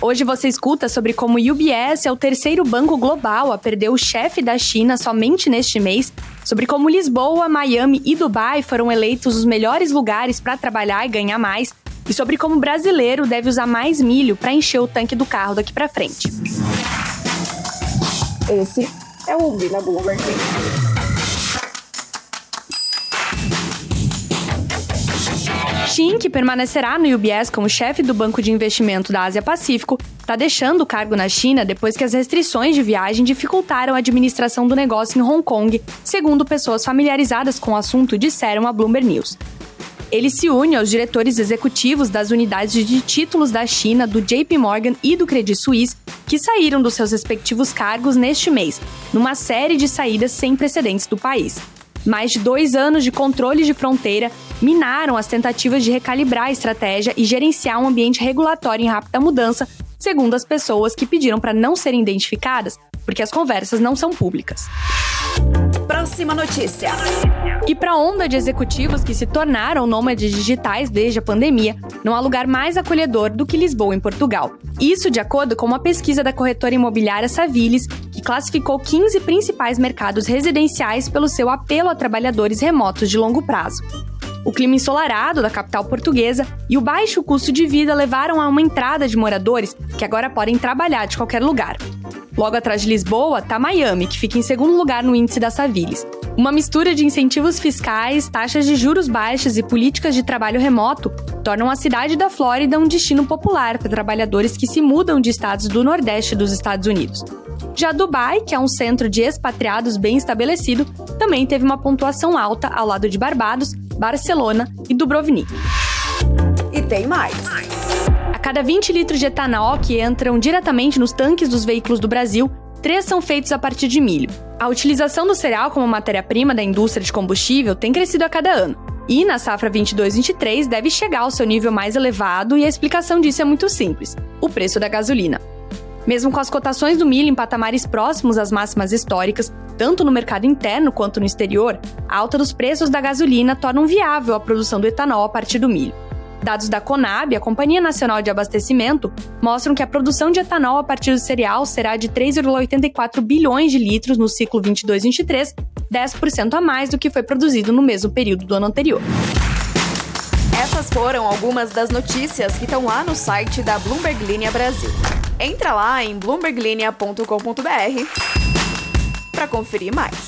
Hoje você escuta sobre como o UBS é o terceiro banco global a perder o chefe da China somente neste mês, sobre como Lisboa, Miami e Dubai foram eleitos os melhores lugares para trabalhar e ganhar mais, e sobre como o brasileiro deve usar mais milho para encher o tanque do carro daqui para frente. Esse é o Vila Bloomberg. Shin, que permanecerá no UBS como chefe do Banco de Investimento da Ásia Pacífico, está deixando o cargo na China depois que as restrições de viagem dificultaram a administração do negócio em Hong Kong, segundo pessoas familiarizadas com o assunto disseram à Bloomberg News. Ele se une aos diretores executivos das unidades de títulos da China, do JP Morgan e do Credit Suisse, que saíram dos seus respectivos cargos neste mês, numa série de saídas sem precedentes do país. Mais de dois anos de controle de fronteira minaram as tentativas de recalibrar a estratégia e gerenciar um ambiente regulatório em rápida mudança, segundo as pessoas que pediram para não serem identificadas, porque as conversas não são públicas. Próxima notícia. E para a onda de executivos que se tornaram nômades digitais desde a pandemia, não há lugar mais acolhedor do que Lisboa, em Portugal. Isso de acordo com uma pesquisa da corretora imobiliária Savilles, que classificou 15 principais mercados residenciais pelo seu apelo a trabalhadores remotos de longo prazo. O clima ensolarado da capital portuguesa e o baixo custo de vida levaram a uma entrada de moradores que agora podem trabalhar de qualquer lugar. Logo atrás de Lisboa está Miami, que fica em segundo lugar no índice da Savilles. Uma mistura de incentivos fiscais, taxas de juros baixas e políticas de trabalho remoto tornam a cidade da Flórida um destino popular para trabalhadores que se mudam de estados do Nordeste dos Estados Unidos. Já Dubai, que é um centro de expatriados bem estabelecido, também teve uma pontuação alta ao lado de Barbados, Barcelona e Dubrovnik. E tem mais. A cada 20 litros de etanol que entram diretamente nos tanques dos veículos do Brasil, três são feitos a partir de milho. A utilização do cereal como matéria-prima da indústria de combustível tem crescido a cada ano. E na safra 22-23 deve chegar ao seu nível mais elevado, e a explicação disso é muito simples: o preço da gasolina. Mesmo com as cotações do milho em patamares próximos às máximas históricas, tanto no mercado interno quanto no exterior, a alta dos preços da gasolina torna viável a produção do etanol a partir do milho. Dados da Conab, a Companhia Nacional de Abastecimento, mostram que a produção de etanol a partir do cereal será de 3,84 bilhões de litros no ciclo 22-23, 10% a mais do que foi produzido no mesmo período do ano anterior. Essas foram algumas das notícias que estão lá no site da Bloomberg Linha Brasil. Entra lá em bloomberglinea.com.br para conferir mais.